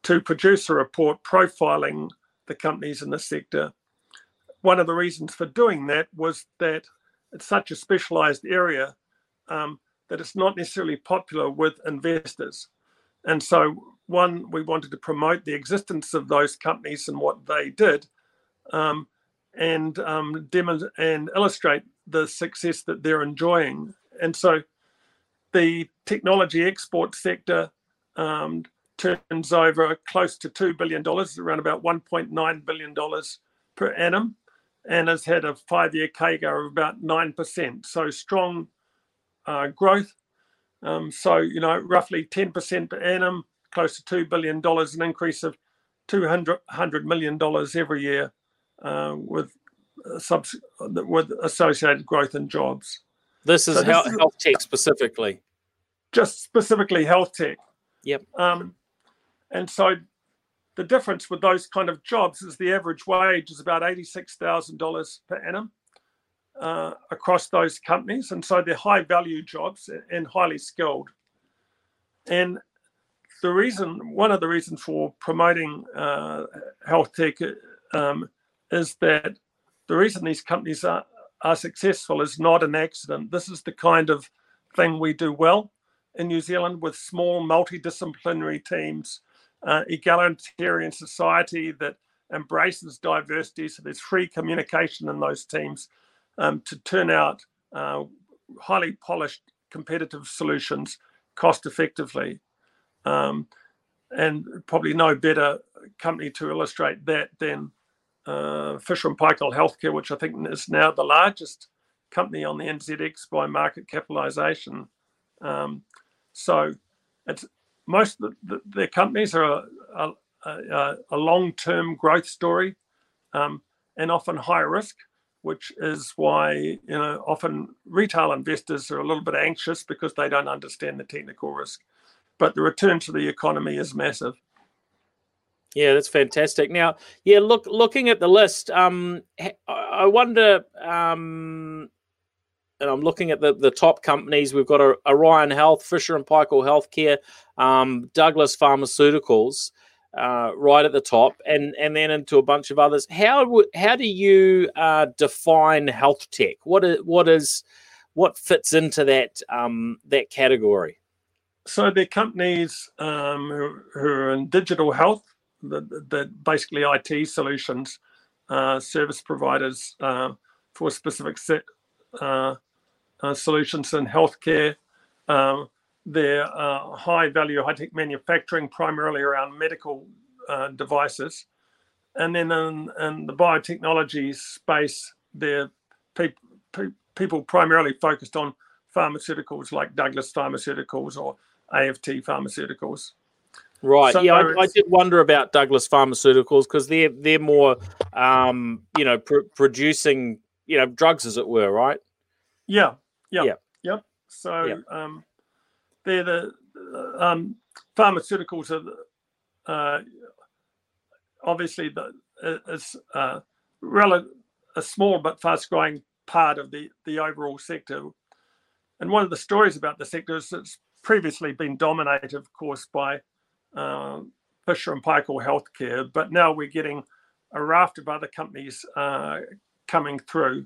to produce a report profiling the companies in the sector. One of the reasons for doing that was that it's such a specialized area um, that it's not necessarily popular with investors. And so, one, we wanted to promote the existence of those companies and what they did, um, and um, and illustrate the success that they're enjoying. And so, the technology export sector um, turns over close to $2 billion, around about $1.9 billion per annum, and has had a five year CAGR of about 9%. So strong uh, growth. Um, so, you know, roughly 10% per annum, close to $2 billion, an increase of $200 million every year uh, with, uh, subs- with associated growth in jobs. This is, so health, this is health tech specifically. Just specifically health tech. Yep. Um, and so the difference with those kind of jobs is the average wage is about $86,000 per annum uh, across those companies. And so they're high value jobs and highly skilled. And the reason, one of the reasons for promoting uh, health tech um, is that the reason these companies are, are successful is not an accident. This is the kind of thing we do well in New Zealand with small multidisciplinary teams uh, egalitarian society that embraces diversity. So there's free communication in those teams um, to turn out uh, highly polished, competitive solutions cost effectively. Um, and probably no better company to illustrate that than uh, Fisher and Paykel Healthcare, which I think is now the largest company on the NZX by market capitalization. Um, so it's most of the, the, their companies are a, a, a, a long-term growth story um, and often high risk, which is why you know often retail investors are a little bit anxious because they don't understand the technical risk. But the return to the economy is massive. Yeah, that's fantastic. Now, yeah, look, looking at the list, um, I wonder um, and I'm looking at the, the top companies. We've got Orion Health, Fisher and Paykel Healthcare, um, Douglas Pharmaceuticals, uh, right at the top, and and then into a bunch of others. How how do you uh, define health tech? What is what is what fits into that um, that category? So they're companies um, who, who, are in digital health, the, basically IT solutions, uh, service providers uh, for specific set, uh, uh, solutions in healthcare. Um, they're high value, high tech manufacturing, primarily around medical uh, devices. And then in, in, the biotechnology space, they're pe- pe- people primarily focused on pharmaceuticals like Douglas Pharmaceuticals or AFT Pharmaceuticals. Right. So yeah, I, I, did wonder about Douglas Pharmaceuticals because they're they're more, um, you know, pr- producing you know drugs as it were, right? Yeah. Yeah. Yep. yep. So yep. Um, they're the um, pharmaceuticals are the, uh, obviously the it's uh, relative, a small but fast growing part of the the overall sector. And one of the stories about the sector is it's previously been dominated, of course, by uh, Fisher and Paykel Healthcare, but now we're getting a raft of other companies uh, coming through.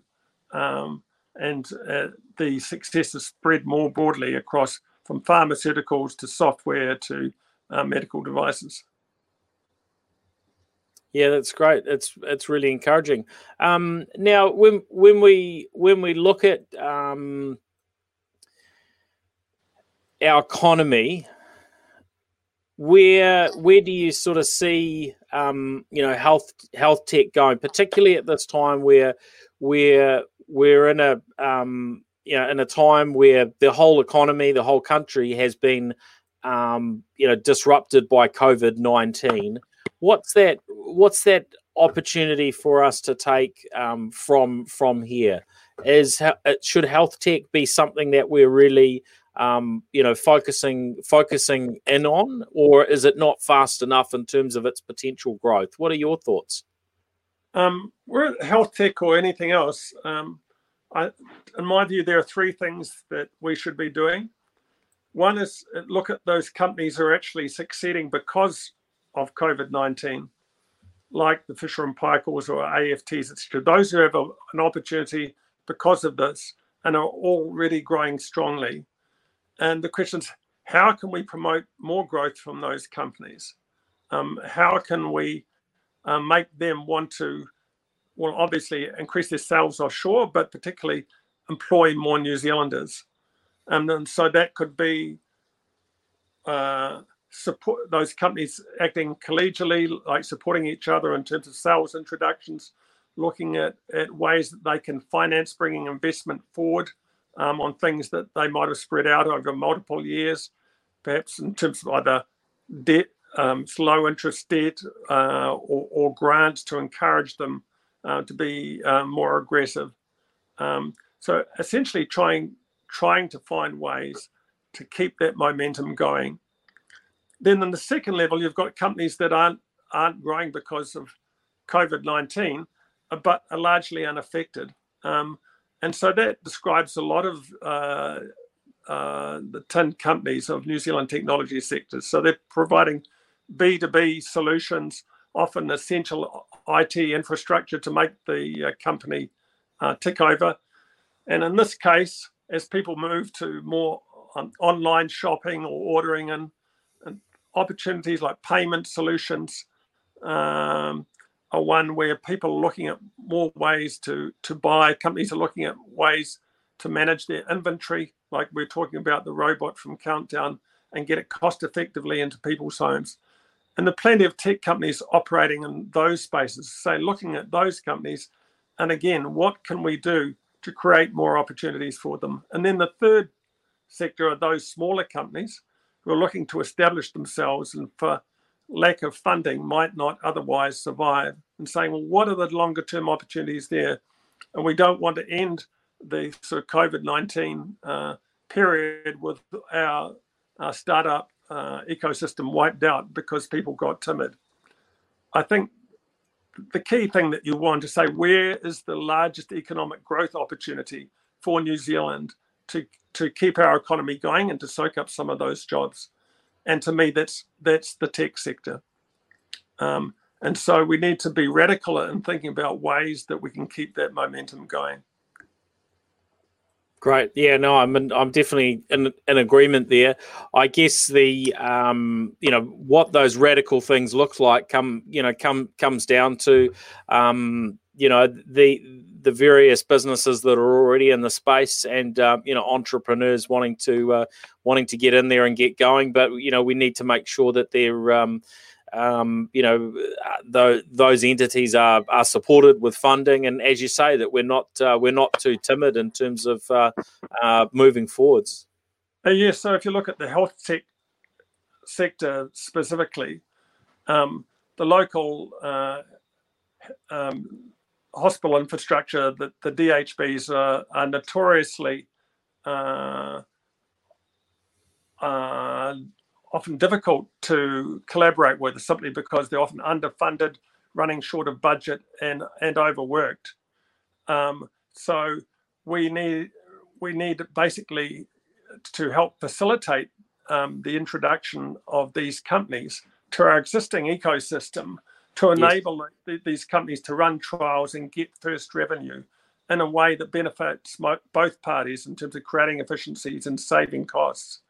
Um, and uh, the success has spread more broadly across from pharmaceuticals to software to uh, medical devices. Yeah, that's great. It's it's really encouraging. Um, now, when when we when we look at um, our economy, where where do you sort of see um, you know health health tech going, particularly at this time where where we're in a um, you know in a time where the whole economy, the whole country has been um, you know disrupted by COVID nineteen. What's that? What's that opportunity for us to take um, from from here? Is should health tech be something that we're really um, you know focusing focusing in on, or is it not fast enough in terms of its potential growth? What are your thoughts? Um, we're health tech or anything else. Um, I, in my view, there are three things that we should be doing. One is uh, look at those companies who are actually succeeding because of COVID 19, like the Fisher and Paykel's or AFTs, etc. Those who have a, an opportunity because of this and are already growing strongly. And the question is, how can we promote more growth from those companies? Um, how can we um, make them want to, well, obviously increase their sales offshore, but particularly employ more New Zealanders? And so that could be uh, support those companies acting collegially, like supporting each other in terms of sales introductions, looking at, at ways that they can finance bringing investment forward um, on things that they might have spread out over multiple years, perhaps in terms of either debt, um, low interest debt, uh, or, or, grants to encourage them uh, to be uh, more aggressive. Um, so essentially, trying trying to find ways to keep that momentum going. Then, in the second level, you've got companies that aren't aren't growing because of COVID nineteen, but are largely unaffected. Um, and so that describes a lot of uh, uh, the 10 companies of New Zealand technology sectors. So they're providing B2B solutions, often essential IT infrastructure to make the uh, company uh, tick over. And in this case, as people move to more um, online shopping or ordering and, and, opportunities like payment solutions, um, are one where people are looking at more ways to to buy. Companies are looking at ways to manage their inventory, like we're talking about the robot from Countdown, and get it cost effectively into people's homes. And there are plenty of tech companies operating in those spaces. So looking at those companies, and again, what can we do to create more opportunities for them? And then the third sector are those smaller companies who are looking to establish themselves and for lack of funding might not otherwise survive and saying, well, what are the longer term opportunities there? And we don't want to end the sort of COVID 19 uh, period with our, our startup uh, ecosystem wiped out because people got timid. I think the key thing that you want to say where is the largest economic growth opportunity for New Zealand to, to keep our economy going and to soak up some of those jobs? And to me that's that's the tech sector um, and so we need to be radical in thinking about ways that we can keep that momentum going Great. Yeah, no, I'm in, I'm definitely in, in agreement there. I guess the um, you know what those radical things look like come you know come comes down to um, you know the the various businesses that are already in the space and uh, you know entrepreneurs wanting to uh, wanting to get in there and get going. But you know we need to make sure that they're um, um, you know th- those entities are are supported with funding. And as you say that we're not uh, we're not too timid in terms of uh, uh, moving forwards. Uh, yes. So if you look at the health tech sector specifically um, the local um, hospital infrastructure that the DHBs are, are notoriously uh, uh, often difficult to collaborate with simply because they're often underfunded, running short of budget, and and overworked. Um, so we need we need basically to help facilitate um, the introduction of these companies to our existing ecosystem to enable yes. these companies to run trials and get first revenue in a way that benefits both parties in terms of creating efficiencies and saving costs.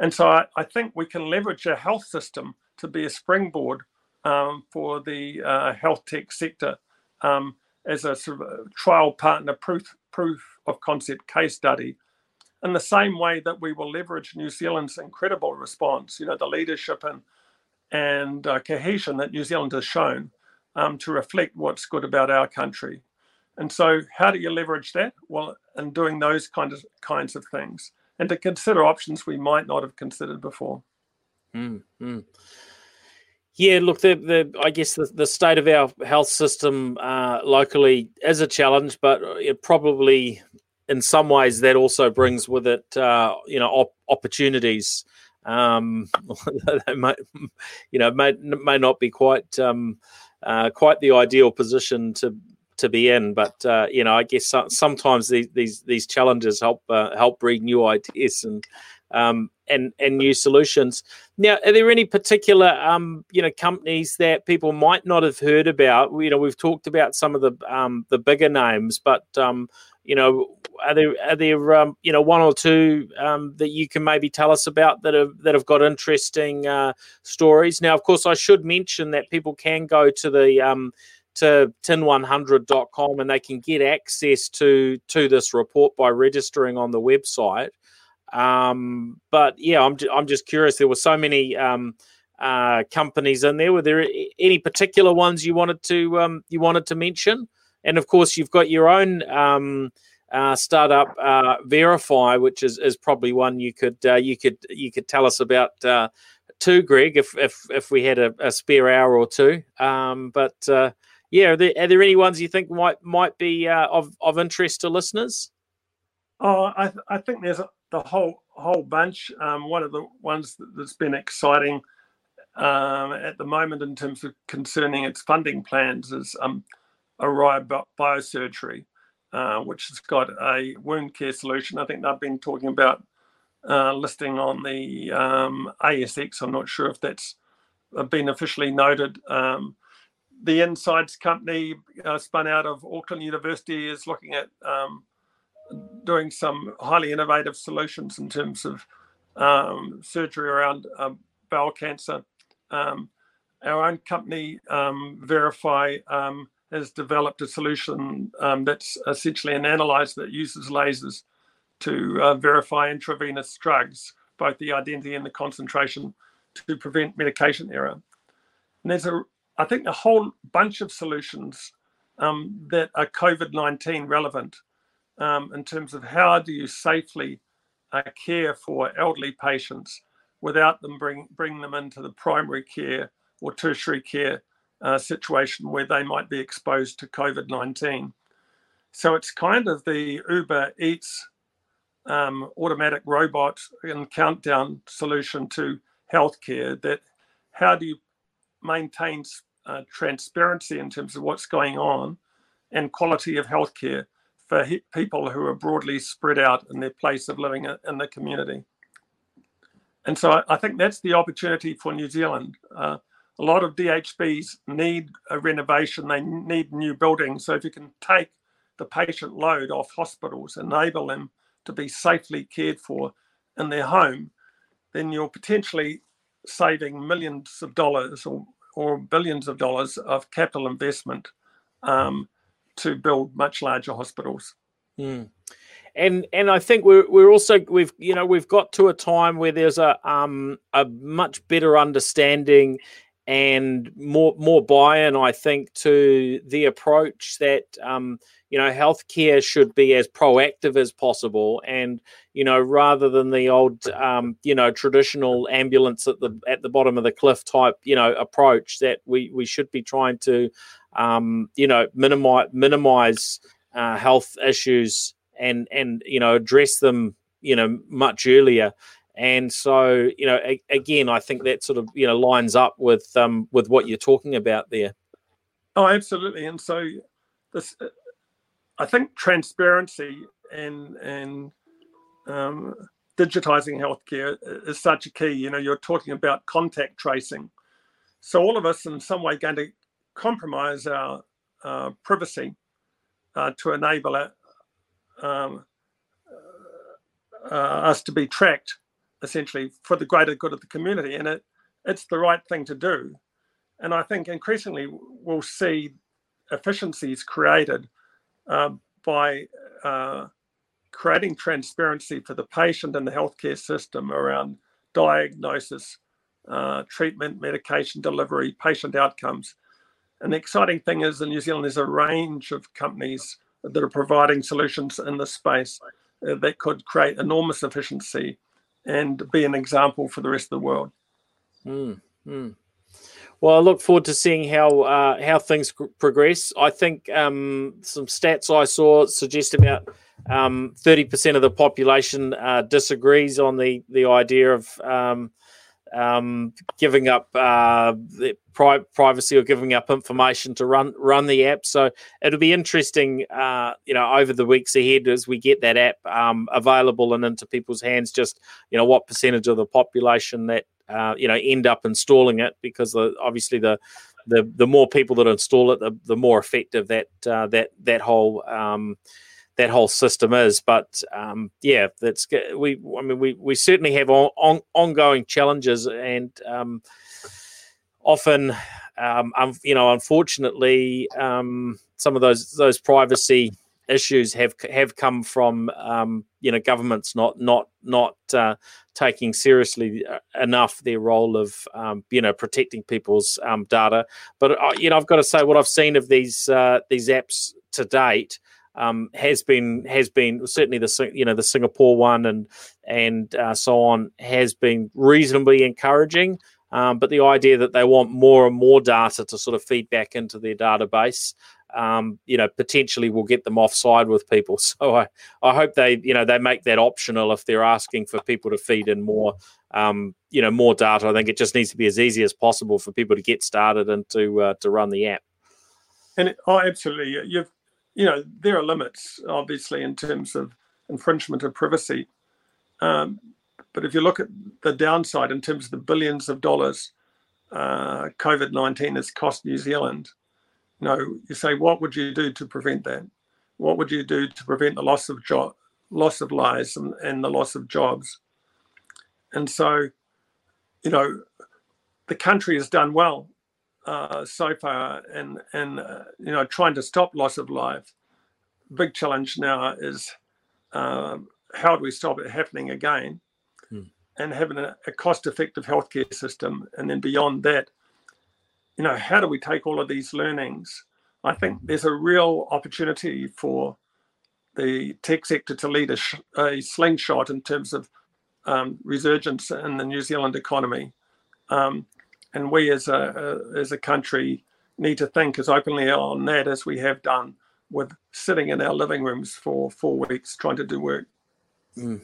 And so I, I think we can leverage a health system to be a springboard um, for the uh, health tech sector um, as a sort of a trial partner proof, proof of concept case study in the same way that we will leverage New Zealand's incredible response, you know, the leadership and and uh, cohesion that New Zealand has shown um, to reflect what's good about our country. And so, how do you leverage that? Well, in doing those kind of kinds of things, and to consider options we might not have considered before. Mm, mm. Yeah, look, the, the I guess the, the state of our health system uh, locally is a challenge, but it probably, in some ways, that also brings with it, uh, you know, op- opportunities. Um, may, you know, may may not be quite um, uh, quite the ideal position to to be in, but uh, you know, I guess sometimes these these these challenges help uh, help breed new ideas and um, and and new solutions. Now, are there any particular um, you know companies that people might not have heard about? You know, we've talked about some of the um, the bigger names, but um, you know, are there are there um, you know one or two um, that you can maybe tell us about that have that have got interesting uh, stories? Now, of course, I should mention that people can go to the um, to tin100.com and they can get access to to this report by registering on the website. Um, but yeah, I'm I'm just curious. There were so many um, uh, companies in there. Were there any particular ones you wanted to um, you wanted to mention? And of course, you've got your own um, uh, startup, uh, Verify, which is, is probably one you could uh, you could you could tell us about uh, too, Greg, if if if we had a, a spare hour or two. Um, but uh, yeah, are there, are there any ones you think might might be uh, of of interest to listeners? Oh, I, th- I think there's a, the whole whole bunch. Um, one of the ones that's been exciting um, at the moment in terms of concerning its funding plans is um, Aroa Biosurgery, uh, which has got a wound care solution. I think they've been talking about uh, listing on the um, ASX. I'm not sure if that's been officially noted. Um, the Insights company uh, spun out of Auckland University is looking at um, doing some highly innovative solutions in terms of um, surgery around um, bowel cancer. Um, our own company, um, Verify, um, has developed a solution um, that's essentially an analyzer that uses lasers to uh, verify intravenous drugs, both the identity and the concentration, to prevent medication error. And there's a, I think, a whole bunch of solutions that are COVID 19 relevant um, in terms of how do you safely uh, care for elderly patients without them bring bring them into the primary care or tertiary care uh, situation where they might be exposed to COVID nineteen. So it's kind of the Uber Eats um, automatic robot and countdown solution to healthcare. That how do you maintain uh, transparency in terms of what's going on and quality of healthcare for he- people who are broadly spread out in their place of living in the community. And so I, I think that's the opportunity for New Zealand. Uh, a lot of DHBs need a renovation, they need new buildings. So if you can take the patient load off hospitals, enable them to be safely cared for in their home, then you're potentially saving millions of dollars or, or billions of dollars of capital investment um, to build much larger hospitals. Mm. And and I think we're we're also we've you know we've got to a time where there's a um a much better understanding and more more buy-in I think to the approach that um you know healthcare should be as proactive as possible and you know rather than the old um, you know traditional ambulance at the at the bottom of the cliff type you know approach that we we should be trying to um, you know minimize minimize uh, health issues and and you know address them you know much earlier and so you know a, again i think that sort of you know lines up with um with what you're talking about there. Oh absolutely. And so this I think transparency and and um, digitizing healthcare is such a key. You know, you're talking about contact tracing, so all of us in some way going to compromise our uh, privacy uh, to enable it, um, uh, us to be tracked, essentially for the greater good of the community, and it it's the right thing to do. And I think increasingly we'll see efficiencies created uh, by uh, creating transparency for the patient and the healthcare system around diagnosis, uh, treatment, medication delivery, patient outcomes. And the exciting thing is in New Zealand, there's a range of companies that are providing solutions in this space uh, that could create enormous efficiency and be an example for the rest of the world. Mm, mm. Well, I look forward to seeing how uh, how things progress. I think um, some stats I saw suggest about um, thirty percent of the population uh, disagrees on the the idea of um, um, giving up uh, pri- privacy or giving up information to run run the app. So it'll be interesting, uh, you know, over the weeks ahead as we get that app um, available and into people's hands. Just you know, what percentage of the population that uh, you know end up installing it because the, obviously the the the more people that install it, the, the more effective that uh, that that whole um, that whole system is. But um, yeah, that's we. I mean, we we certainly have on, on, ongoing challenges, and um, often, um, you know, unfortunately, um, some of those those privacy issues have have come from um, you know governments not not not uh, taking seriously uh, enough their role of um, you know protecting people's um, data. But uh, you know I've got to say what I've seen of these uh, these apps to date um, has been has been certainly the you know the Singapore one and and uh, so on has been reasonably encouraging. Um, but the idea that they want more and more data to sort of feed back into their database, um, you know, potentially will get them offside with people. So I, I hope they, you know, they make that optional if they're asking for people to feed in more, um, you know, more data. I think it just needs to be as easy as possible for people to get started and to uh, to run the app. And oh, absolutely, you've you know, there are limits, obviously, in terms of infringement of privacy. Um, but if you look at the downside in terms of the billions of dollars uh, COVID 19 has cost New Zealand, you know, you say, what would you do to prevent that? What would you do to prevent the loss of job, loss of lives and, and the loss of jobs? And so, you know, the country has done well uh, so far, and and uh, you know trying to stop loss of life. Big challenge now is uh, how do we stop it happening again, hmm. and having a, a cost-effective healthcare system, and then beyond that, you know how do we take all of these learnings? I think there's a real opportunity for the tech sector to lead a, sh- a slingshot in terms of um, resurgence in the New Zealand economy. Um, and we as a, as a country need to think as openly on that as we have done with sitting in our living rooms for four weeks trying to do work. Mm.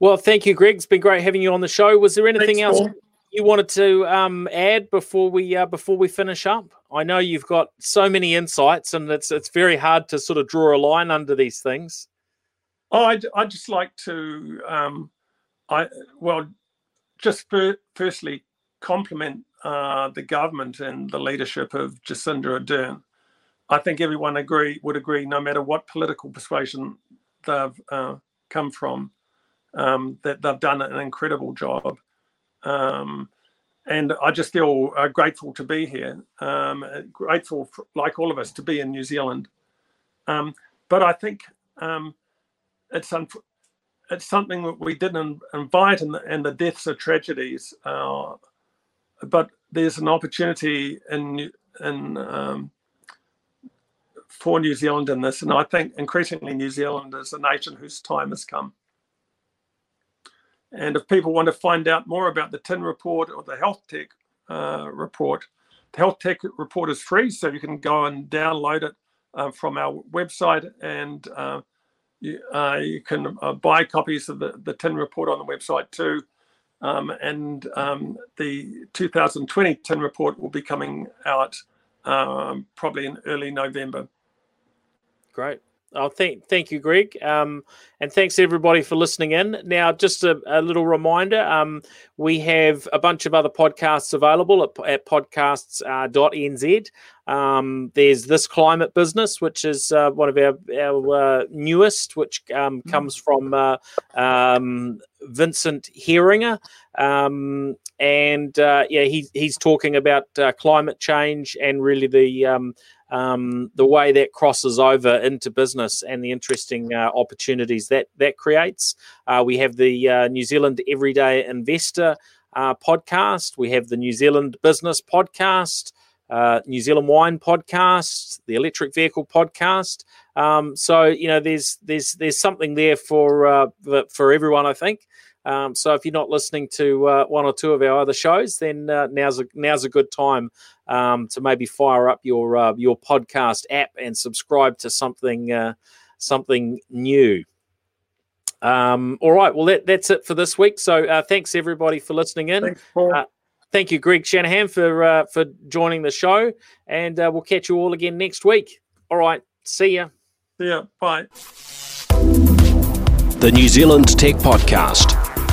Well, thank you, Greg. It's been great having you on the show. Was there anything Thanks, else Paul. you wanted to um, add before we uh, before we finish up? I know you've got so many insights, and it's it's very hard to sort of draw a line under these things. Oh, I I just like to um, I well just firstly compliment uh, the government and the leadership of Jacinda Ardern. I think everyone agree would agree, no matter what political persuasion they've uh, come from, um, that they've done an incredible job. Um, and I just feel uh, grateful to be here, um, grateful, for, like all of us, to be in New Zealand. Um, but I think um, it's un- it's something that we didn't invite, and the, the deaths are tragedies. Uh, but there's an opportunity in in um, for New Zealand in this, and I think increasingly New Zealand is a nation whose time has come. And if people want to find out more about the TIN report or the health tech uh, report, the health tech report is free, so you can go and download it uh, from our website and uh, you, uh, you can uh, buy copies of the, the TIN report on the website too. Um, and um, the 2020 TIN report will be coming out um, probably in early November. Great. Oh, thank, thank you, Greg. Um, and thanks everybody for listening in. Now, just a, a little reminder um, we have a bunch of other podcasts available at, at podcasts.nz. Uh, um, there's This Climate Business, which is uh, one of our, our uh, newest, which um, mm. comes from uh, um, Vincent Heeringa. Um, and uh, yeah, he, he's talking about uh, climate change and really the um, the way that crosses over into business and the interesting uh, opportunities that that creates. Uh, we have the uh, New Zealand Everyday Investor uh, podcast. We have the New Zealand Business podcast. Uh, New Zealand Wine podcast, the Electric Vehicle podcast. Um, so you know, there's there's there's something there for uh, for everyone, I think. Um, so if you're not listening to uh, one or two of our other shows, then uh, now's a now's a good time um, to maybe fire up your uh, your podcast app and subscribe to something uh, something new. Um, all right, well that, that's it for this week. So uh, thanks everybody for listening in. Thanks, Paul. Uh, thank you, Greg Shanahan, for for joining the show, and we'll catch you all again next week. All right, see ya. See ya. Bye. The New Zealand Tech Podcast,